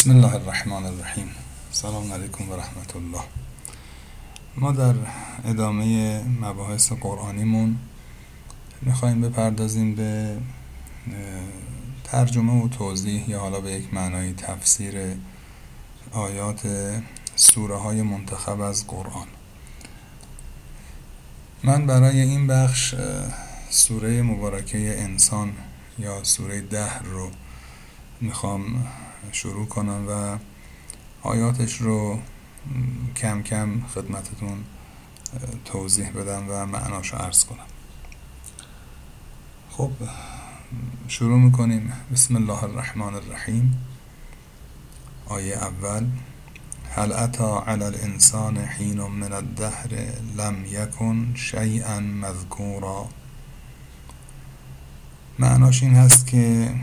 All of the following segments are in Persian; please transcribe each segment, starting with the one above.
بسم الله الرحمن الرحیم سلام علیکم و رحمت الله ما در ادامه مباحث قرآنیمون می‌خوایم بپردازیم به ترجمه و توضیح یا حالا به یک معنای تفسیر آیات سوره های منتخب از قرآن من برای این بخش سوره مبارکه انسان یا سوره ده رو می‌خوام شروع کنم و آیاتش رو کم کم خدمتتون توضیح بدم و معناش عرض کنم. خب شروع می‌کنیم. بسم الله الرحمن الرحیم. آیه اول. هل اتا علی الانسان حین من الدهر لم یکن شیئا مذکورا. معناش این هست که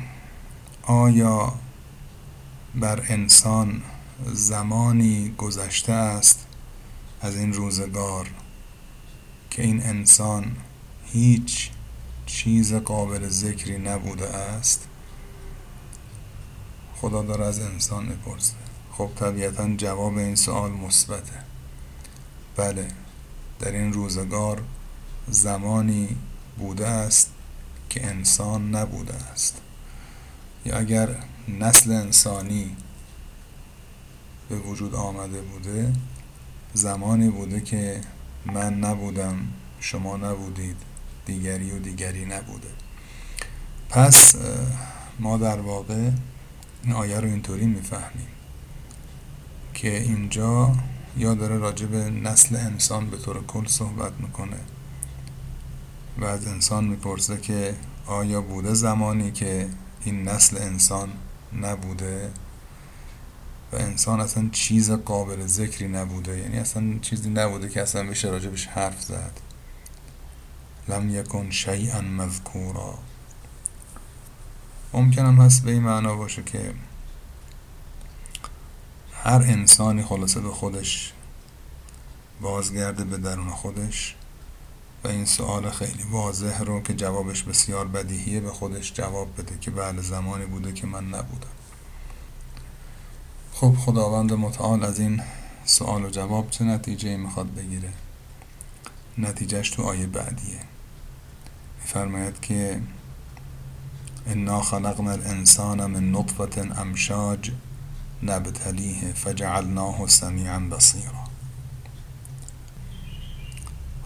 آیا بر انسان زمانی گذشته است از این روزگار که این انسان هیچ چیز قابل ذکری نبوده است. خدا داره از انسان می‌پرسه. خب طبیعتا جواب این سوال مثبته. بله در این روزگار زمانی بوده است که انسان نبوده است. یا اگر نسل انسانی به وجود آمده بوده زمانی بوده که من نبودم شما نبودید دیگری و دیگری نبوده. پس ما در واقع این آیه رو اینطوری می‌فهمیم که اینجا یا داره راجع به نسل انسان به طور کل صحبت می‌کنه و از انسان می‌پرسه که آیا بوده زمانی که این نسل انسان نبوده و انسان اصلا چیز قابل ذکری نبوده. یعنی اصلا چیزی نبوده که اصلا بشه راجبش حرف زد. لم یکن شیئا مذکورا. ممکنم هست به این معنا باشه که هر انسانی خلاصه به خودش بازگرده به درون خودش این سوال خیلی واضح رو که جوابش بسیار بدیهیه به خودش جواب بده که بله زمانی بوده که من نبودم. خب خداوند متعال از این سوال و جواب چه نتیجه می‌خواد بگیره؟ نتیجهش تو آیه بعدیه. میفرماید که انا خلقنا الانسان من نطفة امشاج نبتلیه فجعلناه سمیعا بصیرا.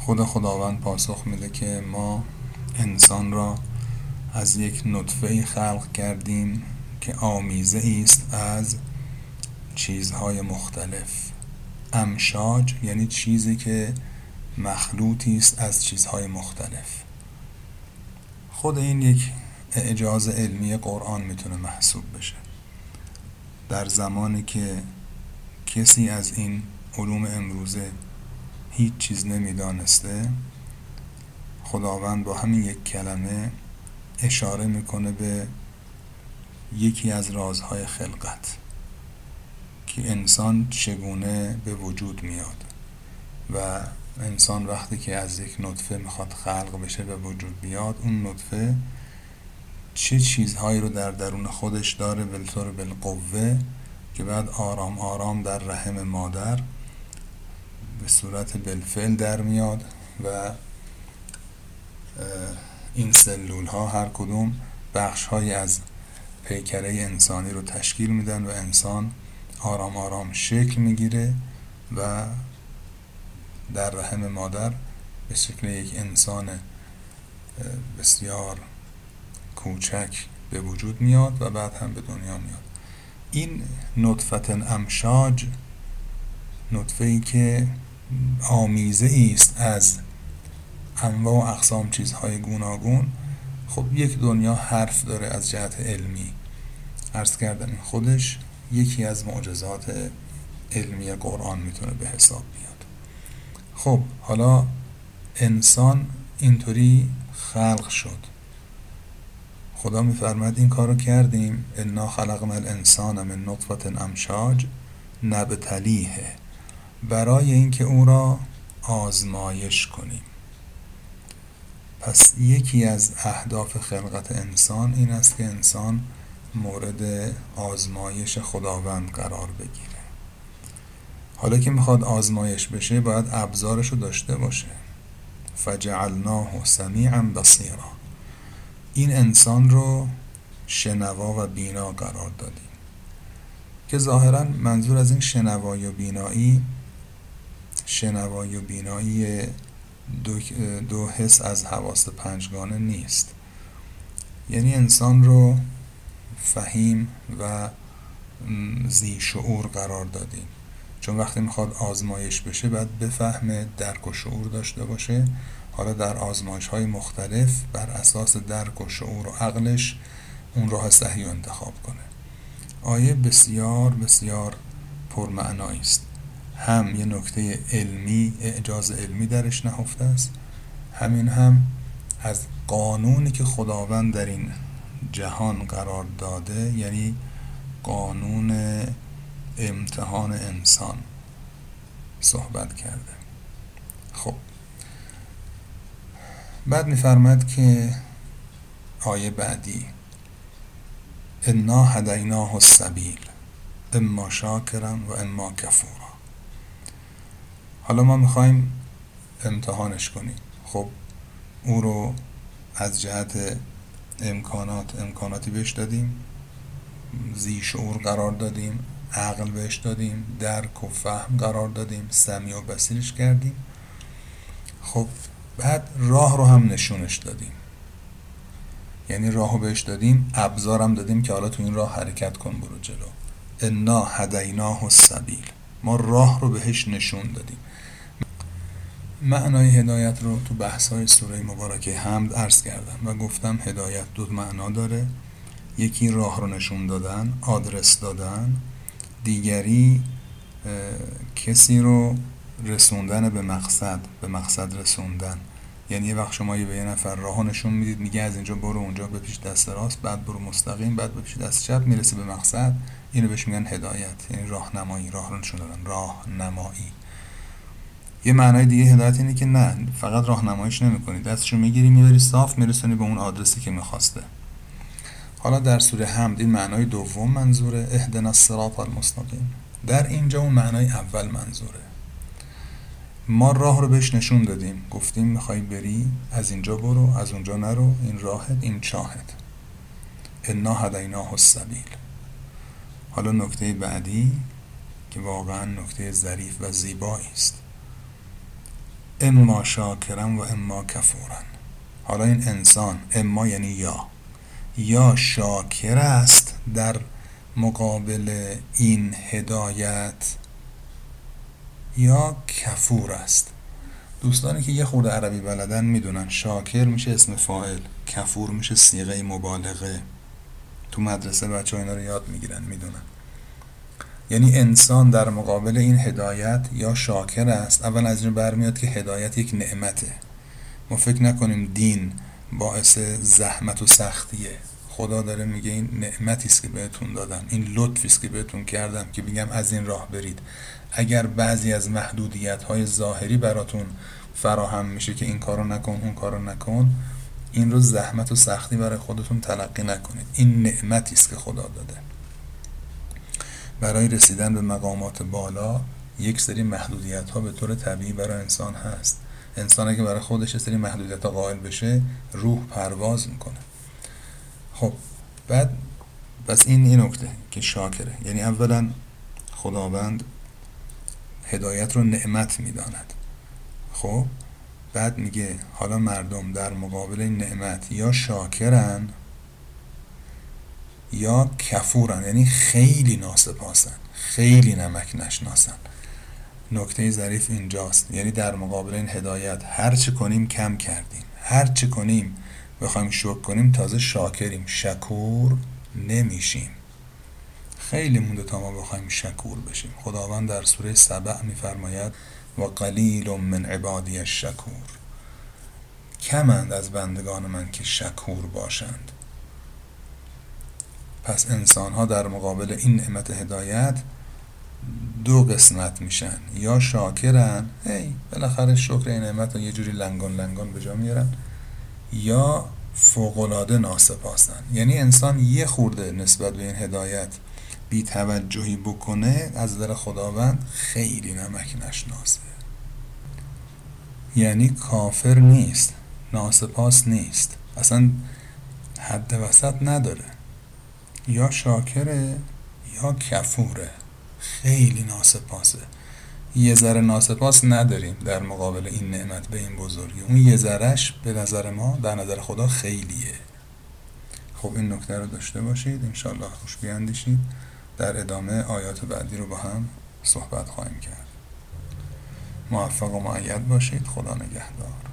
خدا خداوند پاسخ میده که ما انسان را از یک نطفه خلق کردیم که آمیزه است از چیزهای مختلف. امشاج یعنی چیزی که مخلوطی است از چیزهای مختلف. خود این یک اعجاز علمی قرآن می‌تونه محسوب بشه. در زمانی که کسی از این علوم امروزه هیچ چیز نمی‌دانسته. خداوند با همین یک کلمه اشاره می‌کنه به یکی از رازهای خلقت که انسان چگونه به وجود میاد و انسان وقتی که از یک نطفه می‌خواد خلق بشه به وجود بیاد اون نطفه چه چیزهایی رو در درون خودش داره بالطور بالقوه که بعد آرام آرام در رحم مادر به صورت بالفعل در میاد و این سلول ها هر کدوم بخش های از پیکره انسانی رو تشکیل میدن و انسان آرام آرام شکل می‌گیره و در رحم مادر به شکل یک انسان بسیار کوچک به وجود میاد و بعد هم به دنیا میاد. این نطفت امشاج نطفه ای که آمیزه است از انواع و اقسام چیزهای گوناگون. خب یک دنیا حرف داره از جهت علمی. عرض کردم خودش یکی از معجزات علمی قرآن می‌تونه به حساب بیاد. خب حالا انسان اینطوری خلق شد. خدا میفرماد این کارو کردیم. انا خلقنا الانسان من نطفه امشاج نبتلیه. برای اینکه او را آزمایش کنیم. پس یکی از اهداف خلقت انسان این است که انسان مورد آزمایش خداوند قرار بگیره. حالا که می‌خواد آزمایش بشه باید ابزارش رو داشته باشه. فجعلناه سمیعا بصیرا. این انسان رو شنوا و بینا قرار دادیم. که ظاهرا منظور از این شنوایی و بینایی شنوایی و بینایی دو, دو حس از حواس پنجگانه نیست. یعنی انسان رو فهیم و زی شعور قرار دادیم. چون وقتی می‌خواد آزمایش بشه باید بفهمه درک و شعور داشته باشه. حالا در آزمایش های مختلف بر اساس درک و شعور و عقلش اون راه صحیح انتخاب کنه. آیه بسیار بسیار پرمعنایی است. هم یه نکته علمی اعجاز علمی درش نهفته است. همین هم از قانونی که خداوند در این جهان قرار داده یعنی قانون امتحان انسان صحبت کرده. خب. بعد میفرمد که آیه بعدی انا هدیناه السبیل اما شاکرا و اما کفورا. حالا ما می‌خوایم امتحانش کنیم. خب او رو از جهت امکانات امکاناتی بهش دادیم. زی شعور قرار دادیم عقل بهش دادیم درک و فهم قرار دادیم سمی و بسیرش کردیم. خب بعد راه رو هم نشونش دادیم. یعنی راه رو بهش دادیم ابزارم دادیم که حالا تو این راه حرکت کن برو جلو. انا هدیناه السبیل. ما راه رو بهش نشون دادیم. معنای هدایت رو تو بحث های سوره مبارکه حمد عرض کردم و گفتم هدایت دو معنا داره. یکی راه رو نشون دادن آدرس دادن. دیگری کسی رو رسوندن به مقصد به مقصد رسوندن. یعنی یه وقت شما به یه نفر راه نشون می‌دید میگه از اینجا برو اونجا بپیش دست راست بعد برو مستقیم بعد بپیش دست چپ می‌رسه به مقصد. اینو بهش میگن هدایت یعنی راهنمایی راه نشون دادن راهنمایی. یه معنای دیگه هدایت اینه که نه فقط راهنماییش نمی‌کنی دستشو می‌گیری می‌بری صاف میرسونی به اون آدرسی که می‌خواسته. حالا در سوره حمد این معنای دوم منظوره اهدنا الصراط المستقیم. در اینجا اون معنای اول منظوره. ما راه رو بهش نشون دادیم گفتیم می‌خوای بری از اینجا برو از اونجا نرو این راهت این چاهت. انا هدیناه السبیل. حالا نکته بعدی که واقعا نکته ظریف و زیبایی است. اما شاکرن و اما کفورن. حالا این انسان اما یعنی یا. یا شاکر است در مقابل این هدایت یا کفور است. دوستانی که یه خورده عربی بلدن می‌دونن شاکر میشه اسم فاعل کفور میشه سیغه مبالغه. تو مدرسه بچه اینا رو یاد می‌گیرن می‌دونن. یعنی انسان در مقابل این هدایت یا شاکر است. اول از این برمیاد که هدایت یک نعمته. ما فکر نکنیم دین باعث زحمت و سختیه. خدا داره میگه این نعمتی است که بهتون دادم. این لطفی است که بهتون کردم که بگم از این راه برید. اگر بعضی از محدودیت های ظاهری براتون فراهم میشه که این کارو نکن اون کارو نکن این رو زحمت و سختی برای خودتون تلقی نکنید. این نعمتی است که خدا داده. برای رسیدن به مقامات بالا یک سری محدودیت ها به طور طبیعی برای انسان هست. انسان که برای خودش سری محدودیت ها قائل بشه روح پرواز می‌کنه. خب بعد بس این این نکته که شاکره. یعنی اولا خداوند هدایت رو نعمت می‌داند. خب بعد میگه حالا مردم در مقابل این نعمت یا شاکرن یا کفورن. یعنی خیلی ناسپاسن خیلی نمک نشناسن. نکته ظریف اینجاست. یعنی در مقابل این هدایت هر چه کنیم کم کردیم. هر چه کنیم بخوایم شکر کنیم تازه شاکریم. شکور نمیشیم. خیلی مونده تا ما بخوایم شکور بشیم. خداوند در سوره سبع میفرماید و قلیل من عبادی الشکور. کمند از بندگان من که شکور باشند. پس انسان ها در مقابل این نعمت هدایت دو قسمت میشن. یا شاکرن هی بالاخره شکر این نعمت رو یه جوری لنگان لنگان به جا میارن. یا فوقالعاده ناسپاسن. یعنی انسان یه خورده نسبت به این هدایت بی توجهی بکنه از در خداوند خیلی نمک نشناسه. یعنی کافر نیست ناسپاس نیست. اصلا حد وسط نداره. یا شاکره یا کفوره. خیلی ناسپاسه. یه ذره ناسپاس نداریم در مقابل این نعمت به این بزرگی. اون یه ذرهش به نظر ما در نظر خدا خیلیه. خب این نکته رو داشته باشید. انشالله خوش بیاندیشید. در ادامه آیات بعدی رو با هم صحبت خواهیم کرد. موفق و معید باشید. خدا نگهدار.